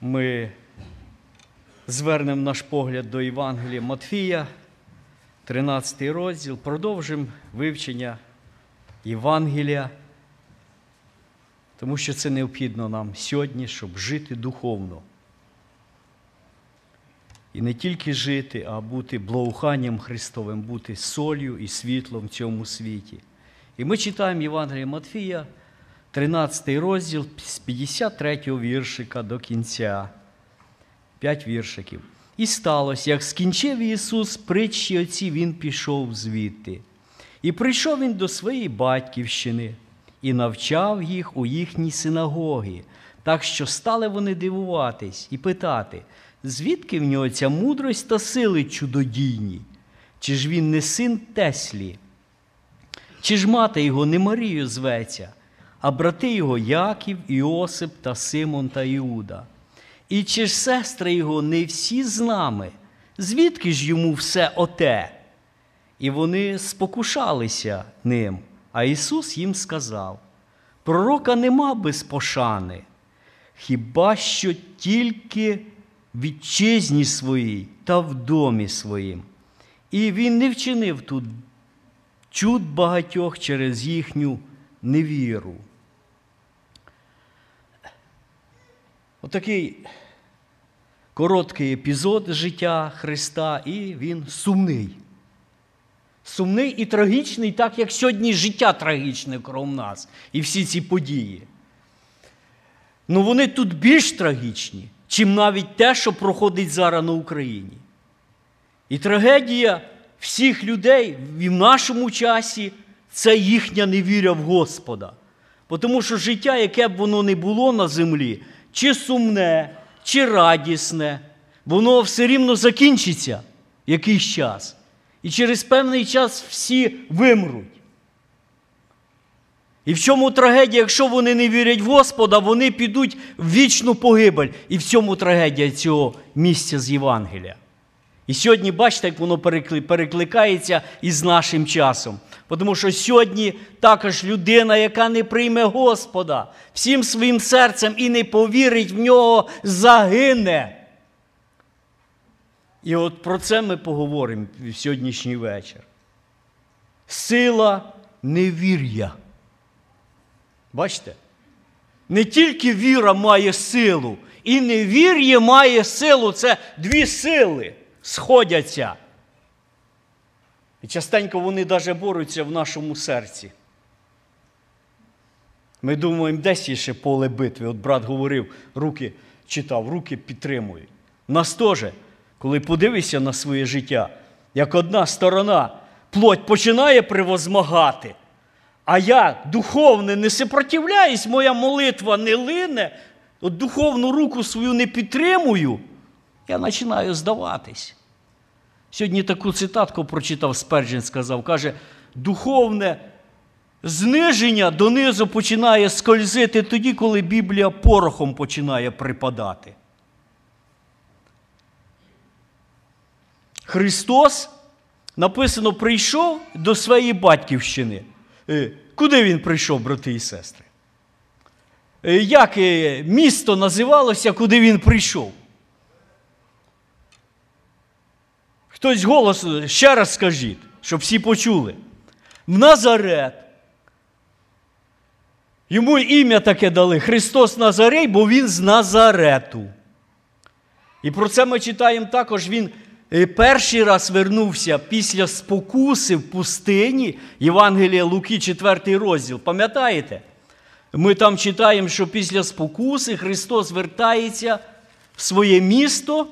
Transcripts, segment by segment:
ми звернемо наш погляд до Євангелія Матфія, 13 розділ, продовжимо вивчення Євангелія, тому що це необхідно нам сьогодні, щоб жити духовно. І не тільки жити, а бути благоуханням Христовим, бути солью і світлом в цьому світі. І ми читаємо Євангелія Матфія, 13 розділ з 53 віршика до кінця. П'ять віршиків. І сталося, як скінчив Ісус притчі оці, Він пішов звідти. І прийшов він до своєї батьківщини і навчав їх у їхній синагогі, так що стали вони дивуватись і питати, звідки в нього ця мудрость та сили чудодійні? Чи ж він не син Теслі? Чи ж мати його не Марію зветься, а брати його Яків, Іосип та Симон та Іуда? І чи ж сестри його не всі з нами? Звідки ж йому все оте? І вони спокушалися ним. А Ісус їм сказав: Пророка нема без пошани, хіба що тільки вітчизні своїй та в домі своїм. І він не вчинив тут чуд багатьох через їхню невіру. Отакий короткий епізод життя Христа, і він сумний. Сумний і трагічний, так як сьогодні життя трагічне крім нас і всі ці події. Ну вони тут більш трагічні, чим навіть те, що проходить зараз на Україні. І трагедія всіх людей і в нашому часі це їхня невіря в Господа. Тому що життя, яке б воно не було на землі, чи сумне, чи радісне, воно все рівно закінчиться якийсь час. І через певний час всі вимруть. І в чому трагедія, якщо вони не вірять в Господа, вони підуть в вічну погибель. І в цьому трагедія цього місця з Євангелія. І сьогодні, бачите, як воно перекликається із нашим часом. Тому що сьогодні також людина, яка не прийме Господа всім своїм серцем і не повірить в нього, загине. І от про це ми поговоримо в сьогоднішній вечір. Сила невір'я. Бачите? Не тільки віра має силу, і невір'я має силу. Це дві сили сходяться. І частенько вони навіть борються в нашому серці. Ми думаємо, десь є ще поле битви. От брат говорив, руки читав, руки підтримують. Нас теж, коли подивишся на своє життя, як одна сторона плоть починає превозмагати, а я духовне не сопротивляюсь, моя молитва не лине, от духовну руку свою не підтримую, я починаю здаватись. Сьогодні таку цитатку прочитав Сперджен, сказав, каже, духовне зниження донизу починає скользити тоді, коли Біблія порохом починає припадати. Христос написано, прийшов до своєї батьківщини. Куди він прийшов, брати і сестри? Як місто називалося, куди він прийшов? Хтось голос ще раз скажіть, щоб всі почули. В Назарет. Йому ім'я таке дали Христос Назарей, бо Він з Назарету. І про це ми читаємо також. Він перший раз вернувся після спокуси в пустині Євангелія Луки, 4 розділ. Пам'ятаєте? Ми там читаємо, що після спокуси Христос вертається в своє місто.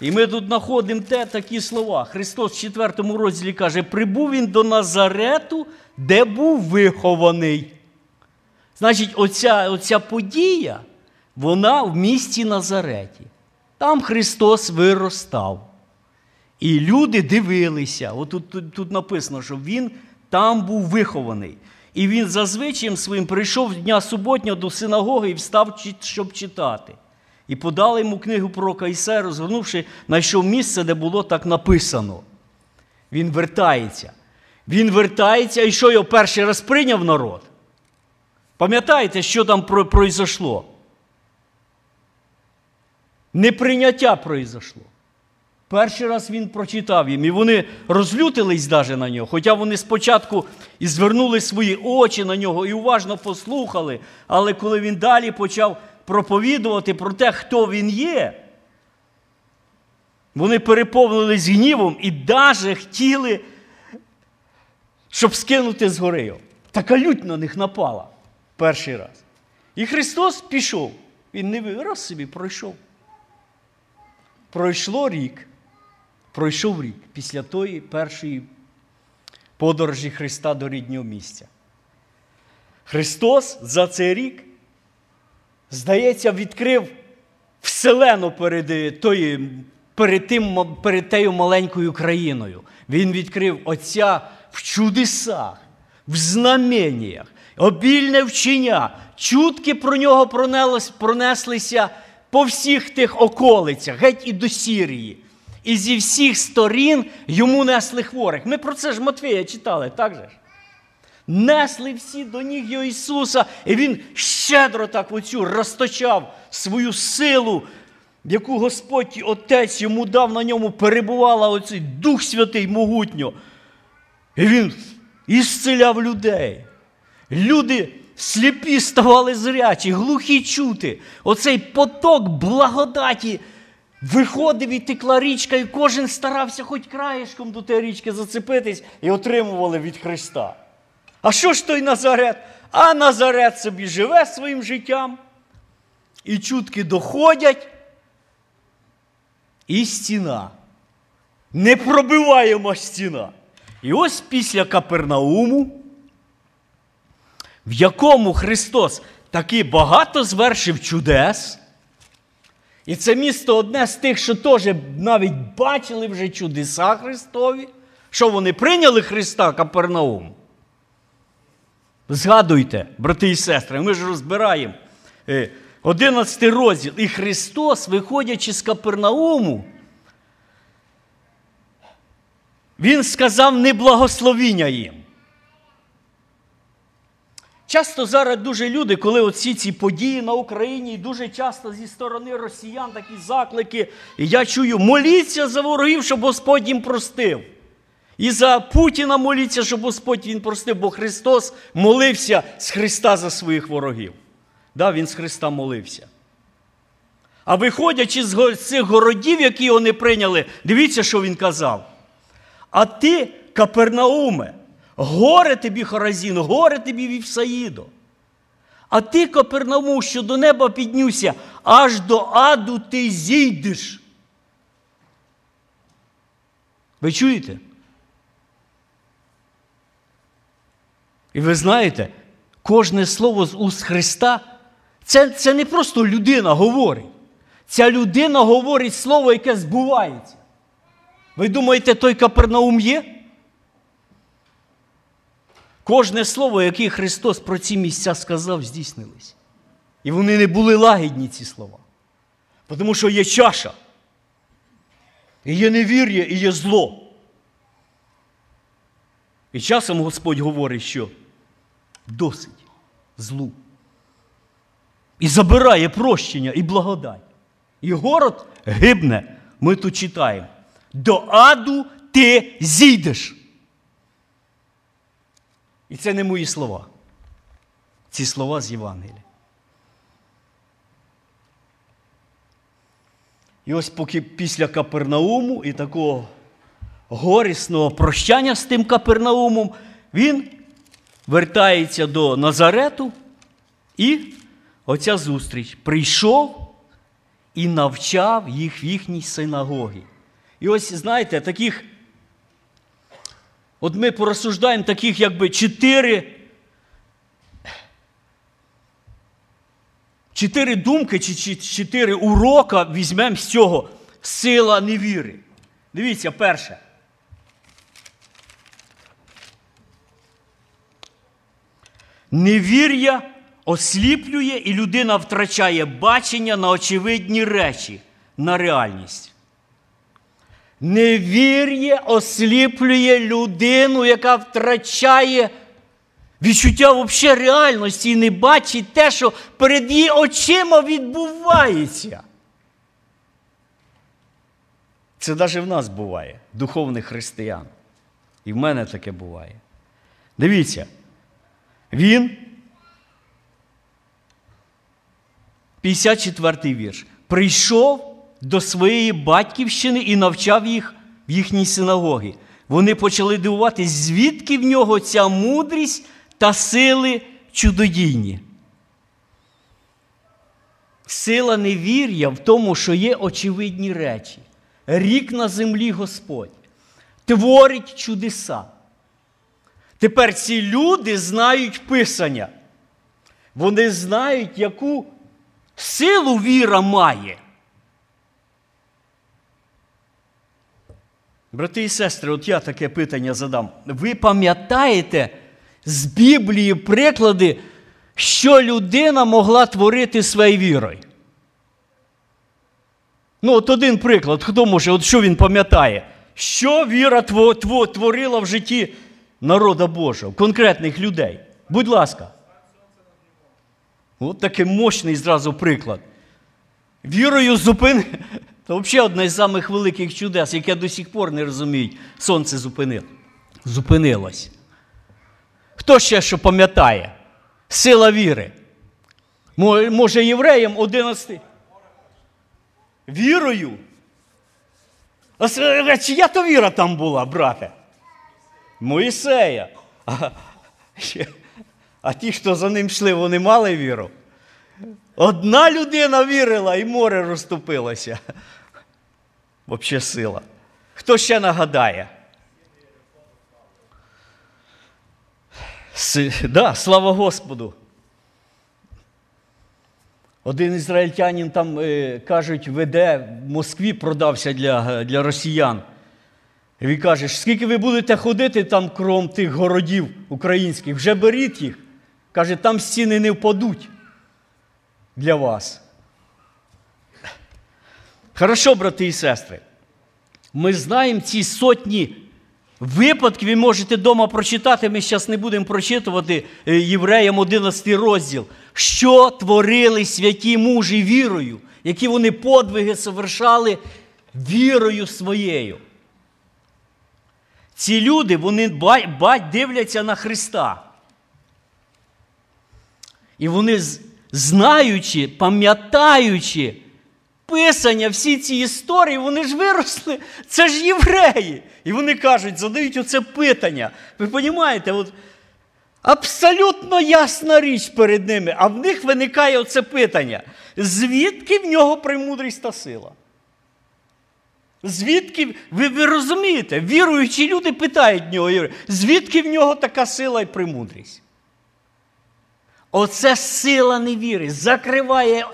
І ми тут знаходимо те такі слова. Христос в 4 розділі каже: прибув він до Назарету, де був вихований. Значить, оця, оця подія, вона в місті Назареті. Там Христос виростав. І люди дивилися. От тут, тут, тут написано, що Він там був вихований. І він зазвичай своїм прийшов дня суботнього до синагоги і встав, щоб читати. І подали йому книгу пророка Ісая, розгорнувши, знайшов місце, де було так написано. Він вертається. Він вертається, і що його перший раз прийняв народ? Пам'ятаєте, що там пройшло? Неприйняття пройшло. Перший раз він прочитав їм, і вони розлютились даже на нього, хоча вони спочатку і звернули свої очі на нього і уважно послухали. Але коли він далі почав проповідувати про те, хто він є, вони переповнились гнівом і даже хотіли, щоб скинути з гори. Така лють на них напала перший раз. І Христос пішов. Він не раз собі пройшов. Пройшло рік. Пройшов рік після тої першої подорожі Христа до ріднього місця. Христос за цей рік, здається, відкрив вселену перед тою, перед, тим, перед тією маленькою країною. Він відкрив Отця в чудесах, в знаменнях, обільне вчення, чутки про нього пронеслися по всіх тих околицях, геть і до Сірії. І зі всіх сторін йому несли хворих. Ми про це ж Матвія читали, так же ж? Несли всі до ніг його Ісуса, і Він щедро так оцю розточав свою силу, яку Господь Отець йому дав на ньому, перебувала оцей Дух Святий могутньо. І Він ісцеляв людей. Люди сліпі ставали зрячі, глухі чути. Оцей поток благодаті. Виходив і текла річка, і кожен старався хоч краєшком до тієї річки зацепитись і отримували від Христа. А що ж той Назарет? А Назарет собі живе своїм життям. І чутки доходять. І стіна. Непробиваєма стіна. І ось після Капернауму, в якому Христос таки багато звершив чудес. І це місто одне з тих, що теж навіть бачили вже чудеса Христові. Що вони прийняли Христа Капернаум? Згадуйте, брати і сестри, ми ж розбираємо 11 е, розділ. І Христос, виходячи з Капернауму, Він сказав неблагословіння їм. Часто зараз дуже люди, коли оці ці події на Україні, і дуже часто зі сторони росіян такі заклики, і я чую, моліться за ворогів, щоб Господь їм простив. І за Путіна моліться, щоб Господь він простив, бо Христос молився з Христа за своїх ворогів. Да, Він з Христа молився. А виходячи з цих городів, які вони прийняли, дивіться, що він казав. А ти, Капернауме, Горе тобі, Хоразін, горе тобі Вівсаїдо. А ти, Копернаму, що до неба піднюся, аж до аду ти зійдеш. Ви чуєте? І ви знаєте, кожне слово з уст Христа це, це не просто людина говорить. Ця людина говорить слово, яке збувається. Ви думаєте, той Капернаум є? Кожне слово, яке Христос про ці місця сказав, здійснилось. І вони не були лагідні, ці слова. Тому що є чаша, і є невір'я, і є зло. І часом Господь говорить, що досить злу. І забирає прощення і благодать. І город гибне, ми тут читаємо. До аду ти зійдеш. І це не мої слова. Ці слова з Євангелія. І ось поки після Капернауму і такого горісного прощання з тим Капернаумом, він вертається до Назарету і оця зустріч прийшов і навчав їх в їхній синагогі. І ось, знаєте, таких От ми порозсуждаємо таких якби чотири. Чотири думки чи чотири урока візьмемо з цього сила невіри. Дивіться, перше. Невір'я осліплює і людина втрачає бачення на очевидні речі, на реальність. Невір'я осліплює людину, яка втрачає Відчуття взагалі реальності і не бачить те, що перед її очима відбувається. Це навіть в нас буває, духовних християн. І в мене таке буває. Дивіться, він, 54-й вірш, прийшов до своєї батьківщини і навчав їх в їхній синагогі. Вони почали дивуватись, звідки в нього ця мудрість та сили чудодійні. Сила невір'я в тому, що є очевидні речі. Рік на землі Господь творить чудеса. Тепер ці люди знають Писання. Вони знають, яку силу віра має. Брати і сестри, от я таке питання задам. Ви пам'ятаєте з Біблії приклади, що людина могла творити своєю вірою? Ну, от один приклад, хто може, от що він пам'ятає? Що віра творила в житті народа Божого, конкретних людей? Будь ласка. От такий мощний зразу приклад. Вірою зупин. Це взагалі одне з самих великих чудес, яке до сих пор не розуміють. Сонце зупинило. зупинилось. Хто ще що пам'ятає? Сила віри. Може, євреям 11. Вірою? А чия то віра там була, брате? Моїсея. А, а ті, хто за ним йшли, вони мали віру. Одна людина вірила і море розступилося. Взагалі сила. Хто ще нагадає? С... Да, слава Господу. Один ізраїльтянин там, е, кажуть, веде в Москві продався для для росіян. Він каже, скільки ви будете ходити там кром тих городів українських, вже беріть їх. Каже, там стіни не впадуть для вас. Хорошо, брати і сестри. Ми знаємо ці сотні випадків, ви можете вдома прочитати. Ми зараз не будемо прочитувати е, євреям 11 розділ, що творили святі мужі вірою, які вони подвиги совершали вірою своєю. Ці люди, вони дивляться на Христа. І вони, знаючи, пам'ятаючи Писання, всі ці історії, вони ж виросли, це ж євреї. І вони кажуть, задають оце питання. Ви розумієте, от абсолютно ясна річ перед ними, а в них виникає оце питання. Звідки в нього премудрість та сила? Звідки, ви ви розумієте, віруючі люди питають нього, звідки в нього така сила і премудрість? Оце сила невіри, закриває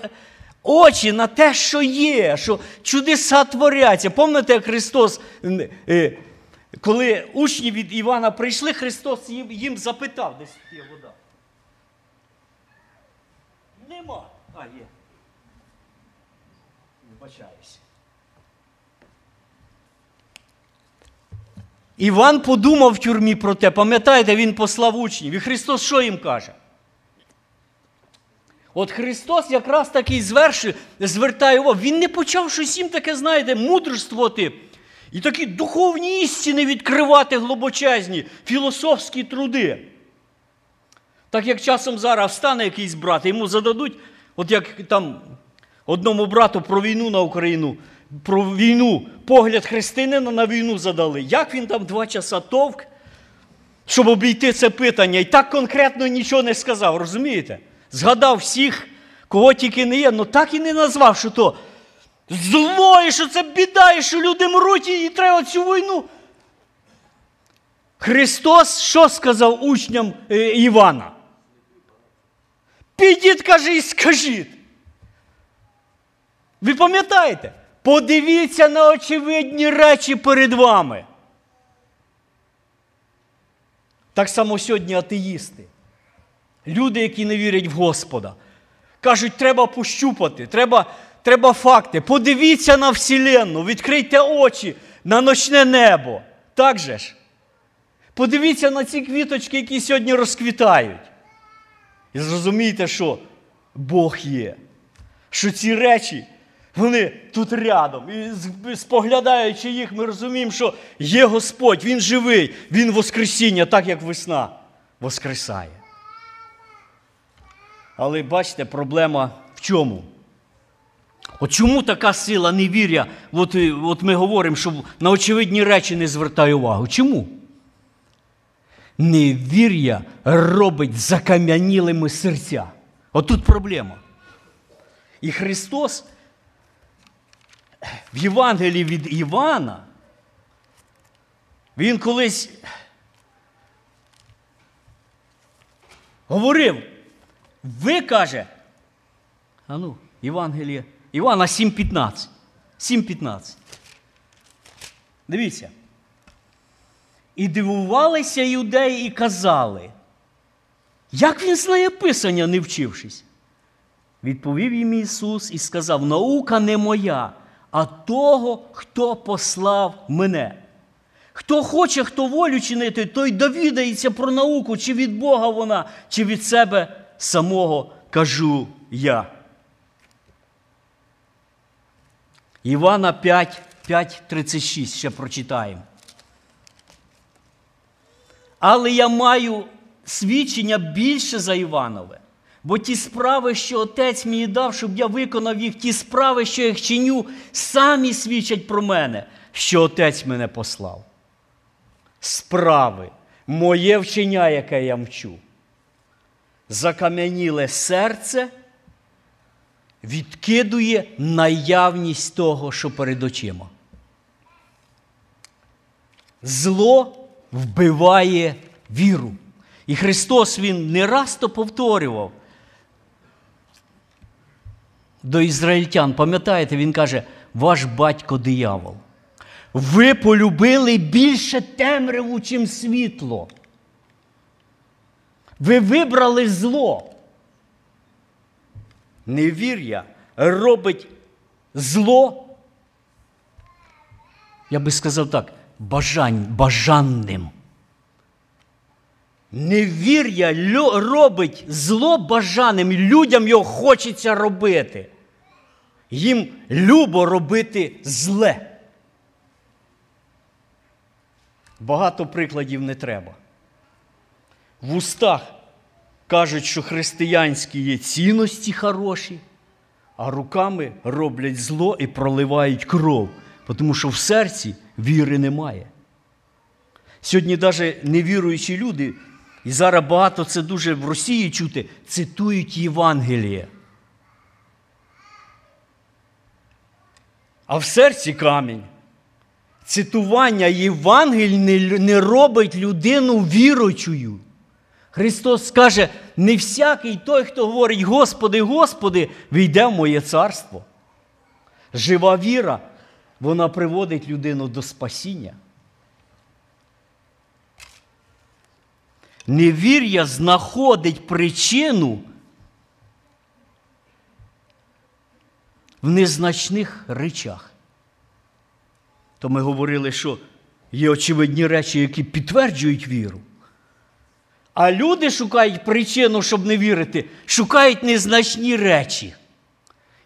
очі на те, що є, що чудеса творяться. Пам'ятаєте, як Христос, е, коли учні від Івана прийшли, Христос їм, запитав, десь є вода. Нема. А, є. Вибачаюся. Іван подумав в тюрмі про те, пам'ятаєте, він послав учнів. І Христос що їм каже? От Христос якраз такий звершує, звертає увагу. Він не почав щось їм таке, знаєте, мудрствувати. І такі духовні істини відкривати глибочезні, філософські труди. Так як часом зараз встане якийсь брат, йому зададуть, от як там одному брату про війну на Україну, про війну, погляд християнина на війну задали. Як він там два часа товк, щоб обійти це питання, і так конкретно нічого не сказав, розумієте? згадав всіх, кого тільки не є, але так і не назвав, що то зло, і що це біда, і що люди мруть, і треба цю війну. Христос що сказав учням е, Івана? Підіть, каже, і скажіть. Ви пам'ятаєте? Подивіться на очевидні речі перед вами. Так само сьогодні атеїсти. Люди, які не вірять в Господа. Кажуть, треба пощупати, треба треба факти. Подивіться на Вселенну, відкрийте очі на ночне небо. Так же ж? Подивіться на ці квіточки, які сьогодні розквітають. І зрозумійте, що Бог є. Що ці речі, вони тут рядом. І споглядаючи їх, ми розуміємо, що є Господь, Він живий, Він Воскресіння, так як весна воскресає. Але бачите, проблема в чому? От чому така сила невір'я? От, от ми говоримо, що на очевидні речі не звертає увагу. Чому? Невір'я робить закам'янілими серця. Отут проблема. І Христос в Євангелії від Івана, Він колись говорив, ви каже, а ну, Євангеліє, Івана 7,15. 7,15. Дивіться. І дивувалися юдеї і казали, як він знає Писання, не вчившись? Відповів їм Ісус і сказав: наука не моя, а того, хто послав мене. Хто хоче, хто волю чинити, той довідається про науку, чи від Бога вона, чи від себе самого кажу я. Івана 5, 5, 36 ще прочитаємо. Але я маю свідчення більше за Іванове. Бо ті справи, що отець мені дав, щоб я виконав їх, ті справи, що я їх чиню, самі свідчать про мене, що отець мене послав. Справи, моє вчення, яке я мчу. Закам'яніле серце відкидує наявність того, що перед очима. Зло вбиває віру. І Христос Він не раз то повторював до ізраїльтян. Пам'ятаєте, Він каже, ваш батько диявол. Ви полюбили більше темряву, чим світло. Ви вибрали зло. Невір'я робить зло, я би сказав так, бажань, бажанним. Невір'я робить зло бажаним, людям його хочеться робити. Їм любо робити зле. Багато прикладів не треба. В устах кажуть, що християнські є цінності хороші, а руками роблять зло і проливають кров, тому що в серці віри немає. Сьогодні навіть невіруючі люди, і зараз багато це дуже в Росії чути, цитують Євангеліє. А в серці камінь. Цитування Євангелій не, робить людину віручою. Христос скаже, не всякий той, хто говорить, Господи, Господи, війде в моє царство. Жива віра, вона приводить людину до спасіння. Невір'я знаходить причину в незначних речах. То ми говорили, що є очевидні речі, які підтверджують віру. А люди шукають причину, щоб не вірити, шукають незначні речі.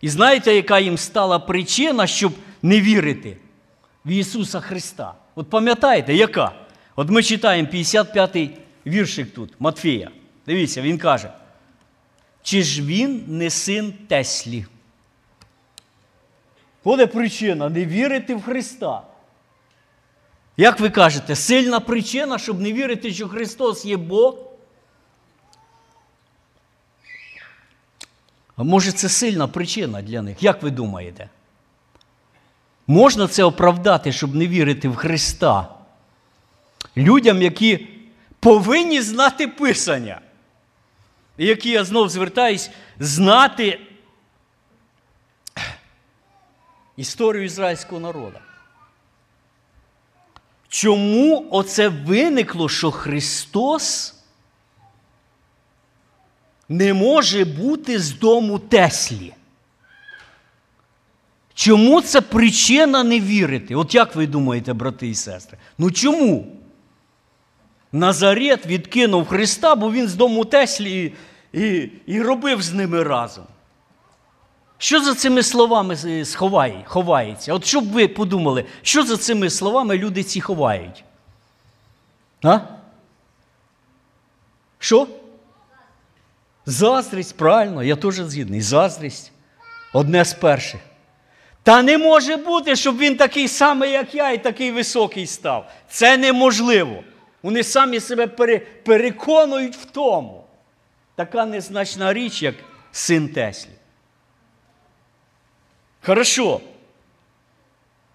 І знаєте, яка їм стала причина, щоб не вірити в Ісуса Христа? От пам'ятаєте, яка? От ми читаємо 55-й віршик тут, Матфія. Дивіться, він каже: чи ж він не син Теслі? Буде причина не вірити в Христа. Як ви кажете, сильна причина, щоб не вірити, що Христос є Бог? А може, це сильна причина для них? Як ви думаєте? Можна це оправдати, щоб не вірити в Христа? Людям, які повинні знати Писання, які я знов звертаюсь, знати історію ізраїльського народу. Чому оце виникло, що Христос не може бути з дому Теслі? Чому це причина не вірити? От як ви думаєте, брати і сестри? Ну чому? Назарет відкинув Христа, бо він з дому Теслі і, і, і робив з ними разом. Що за цими словами сховає, ховається? От щоб ви подумали, що за цими словами люди ці ховають? А? Що? Заздрість, правильно, я теж згідний. Заздрість одне з перших. Та не може бути, щоб він такий самий, як я, і такий високий став. Це неможливо. Вони самі себе переконують в тому. Така незначна річ, як син Теслі. Хорошо.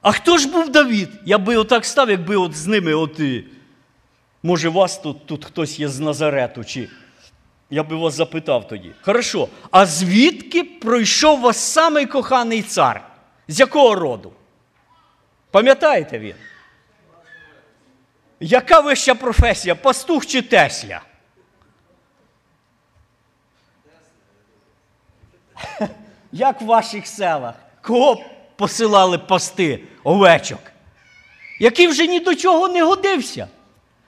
А хто ж був Давід? Я би отак став, якби от з ними, от, і, може, вас тут, тут хтось є з Назарету, чи я би вас запитав тоді. Хорошо. А звідки пройшов вас самий коханий цар? З якого роду? Пам'ятаєте він? Яка вища професія? Пастух чи Тесля? Як в ваших селах? Кого посилали пасти овечок? Який вже ні до чого не годився.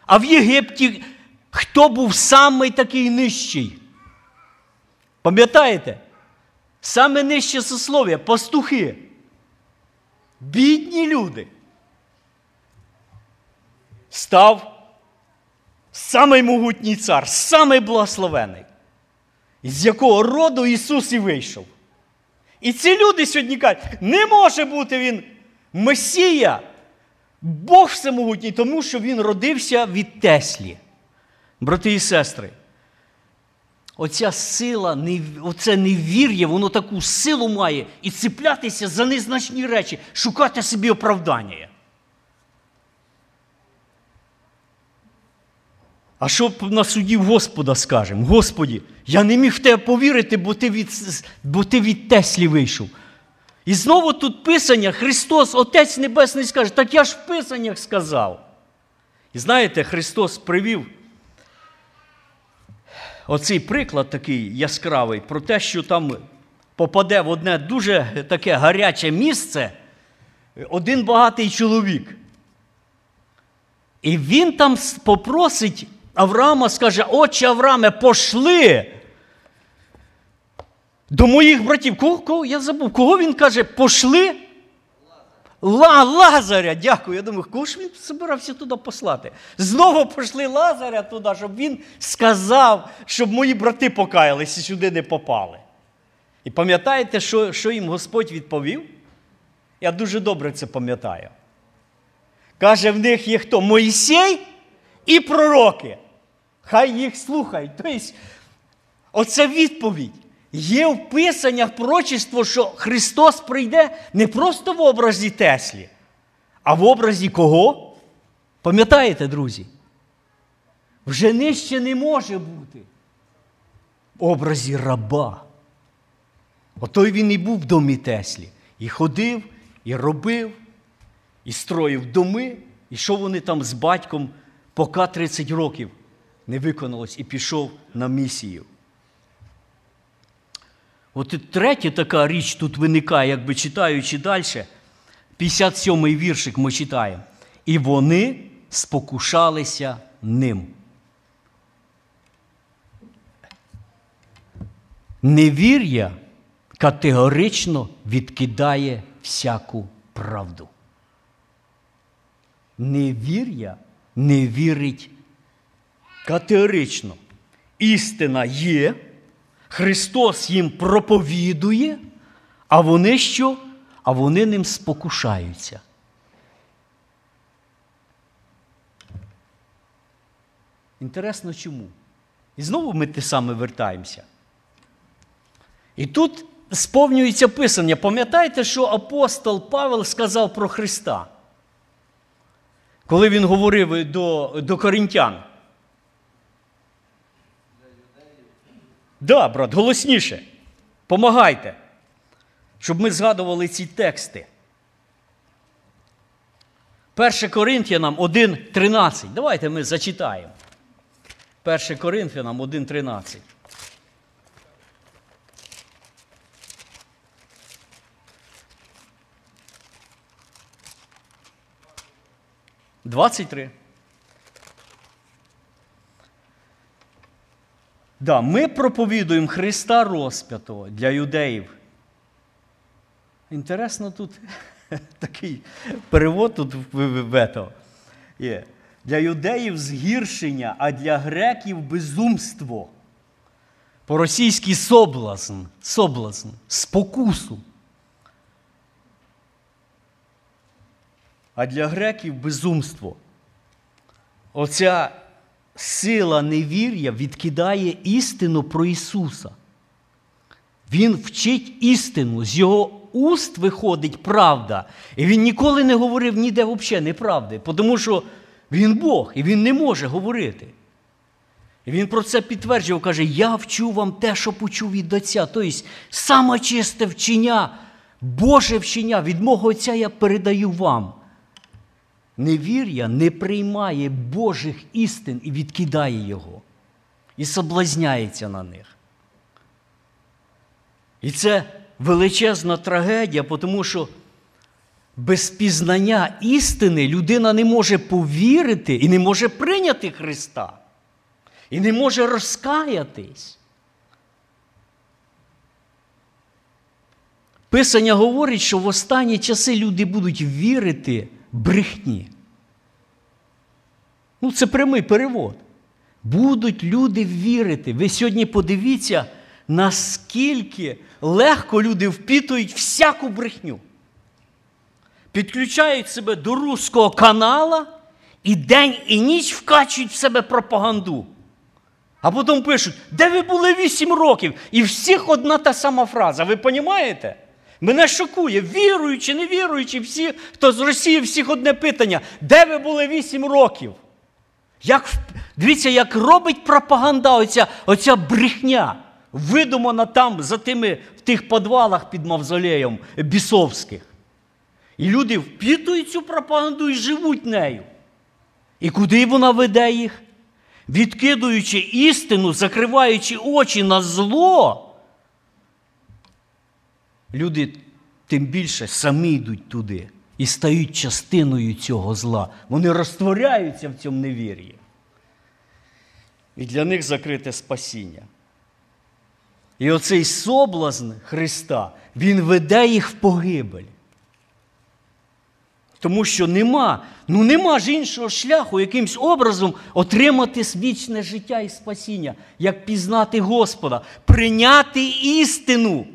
А в Єгипті хто був самий такий нижчий? Пам'ятаєте? Саме нижче сослов'я пастухи. Бідні люди. Став самий могутній цар, самий благословений, з якого роду Ісус і вийшов. І ці люди сьогодні кажуть, не може бути він Месія, Бог всемогутній, тому що він родився від Теслі. Брати і сестри, оця сила, оце невір'я, воно таку силу має і ціплятися за незначні речі, шукати собі оправдання. А що на суді Господа скажемо? Господі, я не міг в тебе повірити, бо ти від, бо ти від Теслі вийшов. І знову тут Писання, Христос, Отець Небесний, скаже, так я ж в Писаннях сказав. І знаєте, Христос привів оцей приклад такий яскравий про те, що там попаде в одне дуже таке гаряче місце один багатий чоловік. І він там попросить Авраама, скаже: Отче Аврааме, пошли до моїх братів. Кого, кого? Я забув, кого він каже, пошли? Ла, Лазаря, дякую. Я думаю, кого ж він збирався туди послати? Знову пошли Лазаря туди, щоб він сказав, щоб мої брати покаялись і сюди не попали. І пам'ятаєте, що, що їм Господь відповів? Я дуже добре це пам'ятаю. Каже, в них є хто? Моїсей і пророки. Хай їх слухають. Тобто, оце відповідь. Є в Писаннях пророчество, що Христос прийде не просто в образі Теслі, а в образі кого? Пам'ятаєте, друзі? Вже нижче не може бути. В образі раба. Отой він і був в домі Теслі. І ходив, і робив, і строїв доми, і що вони там з батьком, поки 30 років не виконалось, і пішов на місію. От і третя така річ тут виникає, якби читаючи далі, 57-й віршик ми читаємо. І вони спокушалися ним. Невір'я категорично відкидає всяку правду. Невір'я не вірить категорично. Істина є, Христос їм проповідує, а вони що? А вони ним спокушаються. Інтересно чому? І знову ми те саме вертаємося. І тут сповнюється Писання. Пам'ятаєте, що апостол Павел сказав про Христа? Коли він говорив до, до коринтян. Да, брат, голосніше. Помагайте, щоб ми згадували ці тексти. 1 Коринфянам 1.13. Давайте ми зачитаємо. 1 Коринфянам 1.13. Двадцять три. Да, ми проповідуємо Христа розп'ятого для юдеїв. Інтересно, тут такий перевод тут в, в, в є. Для юдеїв згіршення, а для греків безумство. По-російськи соблазн, соблазн, спокусу. А для греків безумство. Оця сила невір'я відкидає істину про Ісуса. Він вчить істину, з його уст виходить правда. І він ніколи не говорив ніде взагалі неправди, тому що він Бог і він не може говорити. І він про це підтверджував, каже: Я вчу вам те, що почув від Отця. Тобто, саме чисте вчення, Боже вчення від мого Отця я передаю вам. Невір'я не приймає Божих істин і відкидає його, і соблазняється на них. І це величезна трагедія, тому що без пізнання істини людина не може повірити і не може прийняти Христа, і не може розкаятись. Писання говорить, що в останні часи люди будуть вірити брехні. Ну, це прямий перевод. Будуть люди вірити. Ви сьогодні подивіться, наскільки легко люди впітують всяку брехню. Підключають себе до руського канала і день і ніч вкачують в себе пропаганду. А потім пишуть, де ви були 8 років? І всіх одна та сама фраза. Ви розумієте? Мене шокує, віруючи, не віруючи, всі, хто з Росії, всіх одне питання. Де ви були 8 років? Як, Дивіться, як робить пропаганда, оця, оця брехня, видумана там за тими в тих підвалах під мавзолеєм бісовських. І люди впітують цю пропаганду і живуть нею. І куди вона веде їх? Відкидуючи істину, закриваючи очі на зло, люди тим більше самі йдуть туди і стають частиною цього зла. Вони розтворяються в цьому невір'ї. І для них закрите спасіння. І оцей соблазн Христа, Він веде їх в погибель. Тому що нема, ну нема ж іншого шляху якимсь образом отримати вічне життя і спасіння, як пізнати Господа, прийняти істину,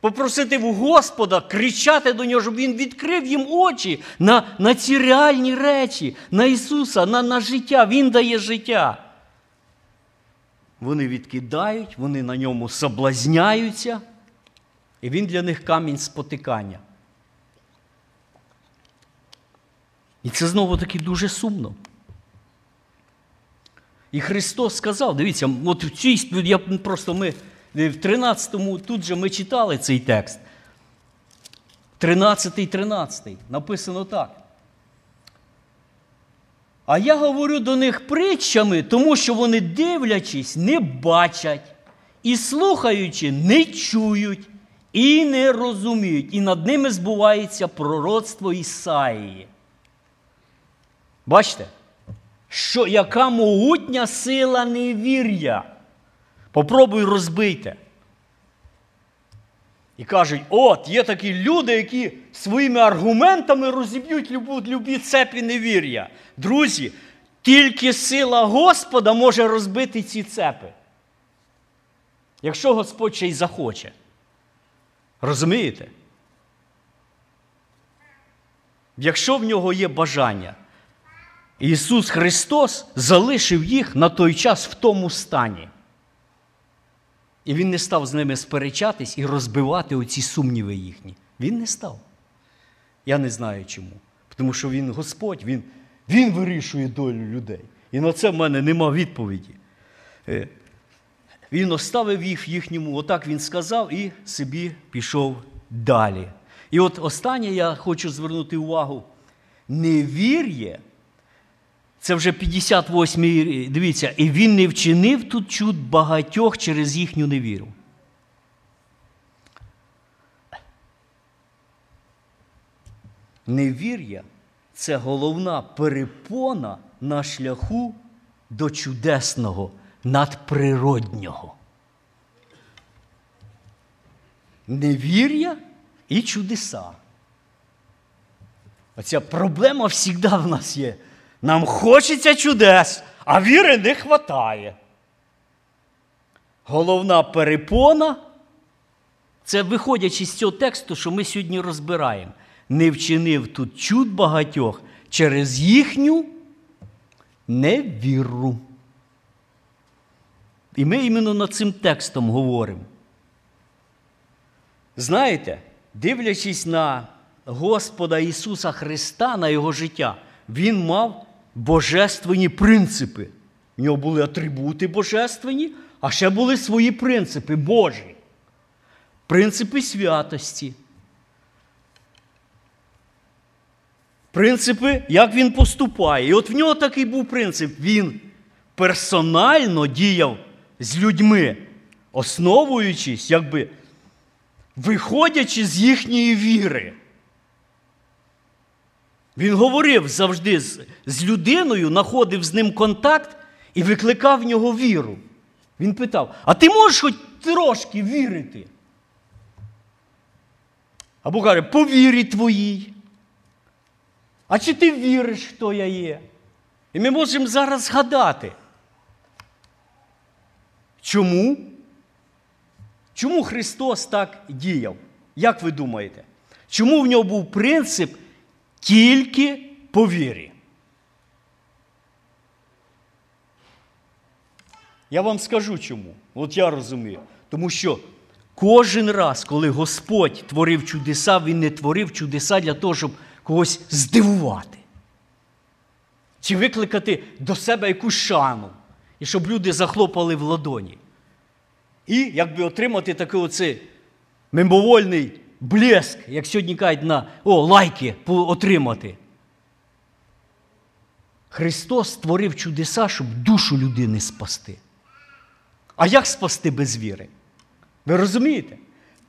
попросити в Господа, кричати до нього, щоб Він відкрив їм очі на на ці реальні речі, на Ісуса, на, на життя. Він дає життя. Вони відкидають, вони на ньому соблазняються, і він для них камінь спотикання. І це знову таки дуже сумно. І Христос сказав, дивіться, от в цій я просто ми в 13-му тут же ми читали цей текст. 13-й, 13 написано так. А я говорю до них притчами, тому що вони, дивлячись, не бачать, і слухаючи, не чують, і не розуміють. І над ними збувається пророцтво Ісаїї. Бачите, що яка могутня сила невір'я. Попробуй розбийте. І кажуть, от, є такі люди, які своїми аргументами розіб'ють любу, любі цепі невір'я. Друзі, тільки сила Господа може розбити ці цепи. Якщо Господь ще й захоче. Розумієте? Якщо в нього є бажання. Ісус Христос залишив їх на той час в тому стані. І Він не став з ними сперечатись і розбивати оці сумніви їхні. Він не став. Я не знаю чому. Тому що Він Господь, Він він вирішує долю людей. І на це в мене нема відповіді. Е, він оставив їх їхньому, отак він сказав, і собі пішов далі. І от останнє я хочу звернути увагу: невір'є це вже 58-й, дивіться, і він не вчинив тут чуд багатьох через їхню невіру. Невір'я це головна перепона на шляху до чудесного, надприроднього. Невір'я і чудеса. Оця проблема завжди в нас є. Нам хочеться чудес, а віри не вистачає. Головна перепона це виходячи з цього тексту, що ми сьогодні розбираємо. Не вчинив тут чуд багатьох через їхню невіру. І ми іменно над цим текстом говоримо. Знаєте, дивлячись на Господа Ісуса Христа, на Його життя, Він мав божественні принципи. В нього були атрибути божественні, а ще були свої принципи Божі. Принципи святості. Принципи, як він поступає. І от в нього такий був принцип. Він персонально діяв з людьми, основуючись, якби виходячи з їхньої віри. Він говорив завжди з, з людиною, знаходив з ним контакт і викликав в нього віру. Він питав: А ти можеш хоч трошки вірити? Або каже, по вірі твоїй. А чи ти віриш, хто я є? І ми можемо зараз згадати. Чому? Чому Христос так діяв? Як ви думаєте? Чому в нього був принцип тільки по вірі? Я вам скажу чому. От я розумію. Тому що кожен раз, коли Господь творив чудеса, Він не творив чудеса для того, щоб когось здивувати. Чи викликати до себе якусь шану, і щоб люди захлопали в ладоні. І якби отримати такий оцей мимовольний блеск, як сьогодні кажуть на о, лайки отримати. Христос створив чудеса, щоб душу людини спасти. А як спасти без віри? Ви розумієте?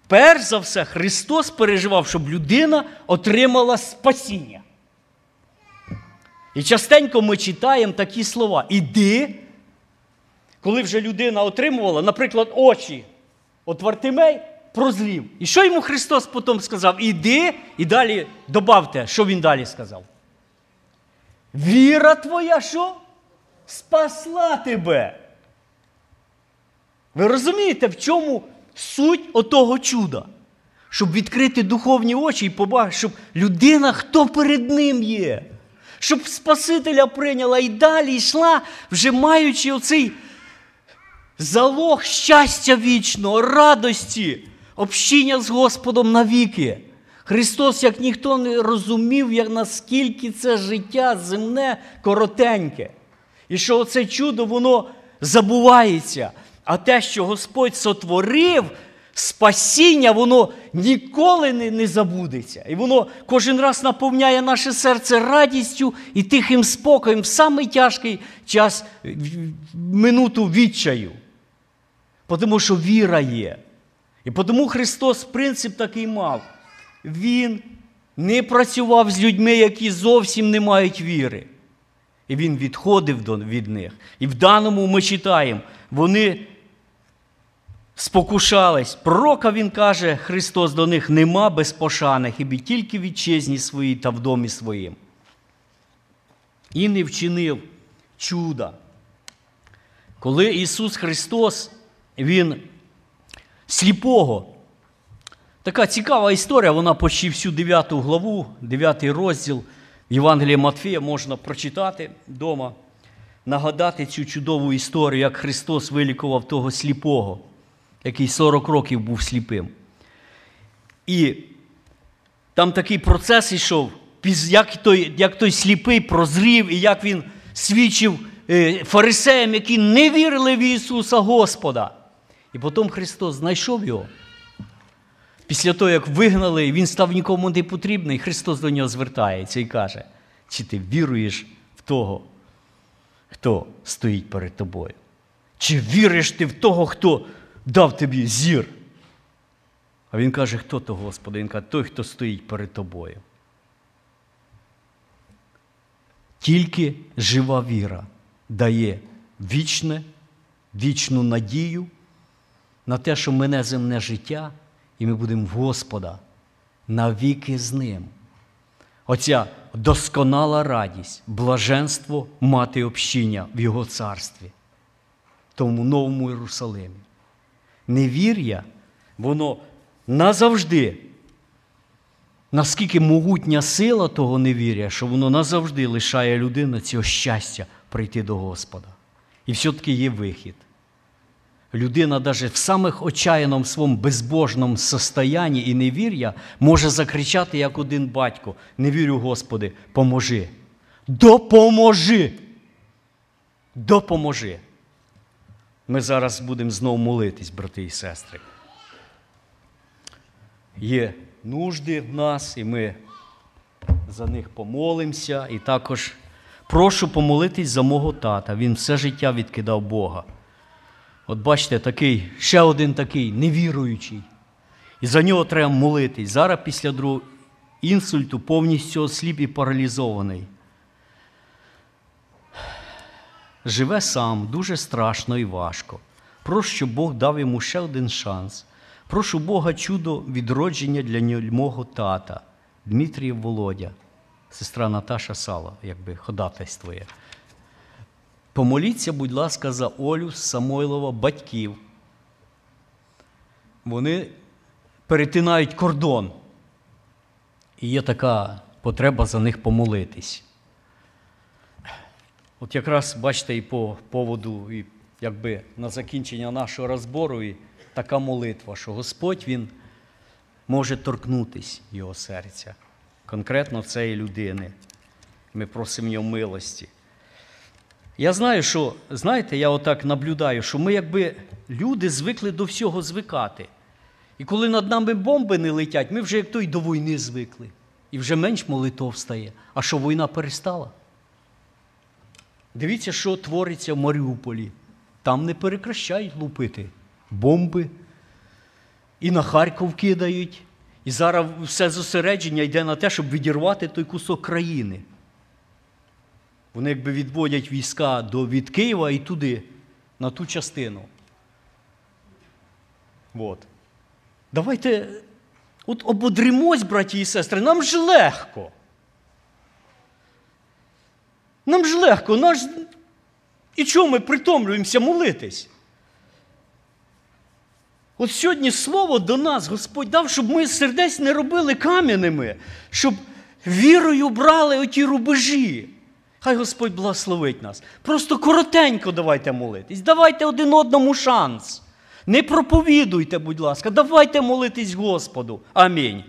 Перш за все, Христос переживав, щоб людина отримала спасіння. І частенько ми читаємо такі слова: іди, коли вже людина отримувала, наприклад, очі, от Вартимей прозрів. І що йому Христос потім сказав? Іди, і далі добавте, що він далі сказав. Віра твоя що? Спасла тебе. Ви розумієте, в чому суть отого чуда? Щоб відкрити духовні очі і побачити, щоб людина, хто перед ним є, щоб Спасителя прийняла і далі йшла, вже маючи оцей залог щастя вічного, радості, общіння з Господом навіки. Христос, як ніхто не розумів, як наскільки це життя земне коротеньке. І що оце чудо, воно забувається. А те, що Господь сотворив, спасіння, воно ніколи не, не забудеться. І воно кожен раз наповняє наше серце радістю і тихим спокоєм в самий тяжкий час минуту відчаю. Тому що віра є. І тому Христос принцип такий мав. Він не працював з людьми, які зовсім не мають віри. І він відходив від них. І в даному ми читаємо, вони спокушались. Пророка він каже, Христос до них нема безпошаних, хіба тільки в вітчизні своїй та в домі своїм. І не вчинив чуда. Коли Ісус Христос, Він сліпого, така цікава історія, вона почти всю 9 главу, 9 розділ Євангелія Матфія можна прочитати вдома, нагадати цю чудову історію, як Христос вилікував того сліпого який 40 років був сліпим. І там такий процес йшов, як той як той сліпий прозрів, і як він свідчив е, фарисеям, які не вірили в Ісуса Господа. І потім Христос знайшов його. Після того, як вигнали, він став нікому не потрібний, Христос до нього звертається і каже, чи ти віруєш в того, хто стоїть перед тобою? Чи віриш ти в того, хто дав тобі зір. А він каже, хто то, Господи? Він каже, той, хто стоїть перед тобою. Тільки жива віра дає вічне, вічну надію на те, що мене земне життя і ми будемо в Господа навіки з Ним. Оця досконала радість, блаженство мати общення в Його царстві, тому новому Єрусалимі. Невір'я, воно назавжди, наскільки могутня сила того невір'я, що воно назавжди лишає людину цього щастя прийти до Господа. І все-таки є вихід. Людина навіть в самих отчаяному своєму безбожному состоянні і невір'я може закричати, як один батько: не вірю, Господи, поможи. Допоможи. Допоможи. Ми зараз будемо знову молитись, брати і сестри. Є нужди в нас, і ми за них помолимося. І також прошу помолитись за мого тата. Він все життя відкидав Бога. От бачите, такий, ще один такий невіруючий. І за нього треба молитись. Зараз після другого інсульту повністю осліп і паралізований. Живе сам, дуже страшно і важко. Прошу, щоб Бог дав йому ще один шанс. Прошу Бога чудо відродження для мого тата, Дмитрієв Володя, сестра Наташа Сала, якби ходатайствує. Помоліться, будь ласка, за Олю Самойлова батьків. Вони перетинають кордон. І є така потреба за них помолитись. От якраз бачите, і по поводу, і якби на закінчення нашого розбору, і така молитва, що Господь Він може торкнутись його серця, конкретно цієї людини. Ми просимо його милості. Я знаю, що, знаєте, я отак наблюдаю, що ми, якби люди, звикли до всього звикати. І коли над нами бомби не летять, ми вже як той до війни звикли. І вже менш молитов стає. А що війна перестала? Дивіться, що твориться в Маріуполі. Там не перекращають лупити бомби. І на Харків кидають. І зараз все зосередження йде на те, щоб відірвати той кусок країни. Вони якби відводять війська до, від Києва і туди, на ту частину. От. Давайте от ободримось, браті і сестри, нам ж легко. Нам ж легко, наш... і чого ми притомлюємося молитись? От сьогодні слово до нас Господь дав, щоб ми сердець не робили кам'яними, щоб вірою брали оті рубежі. Хай Господь благословить нас. Просто коротенько давайте молитись. Давайте один одному шанс. Не проповідуйте, будь ласка, давайте молитись Господу. Амінь.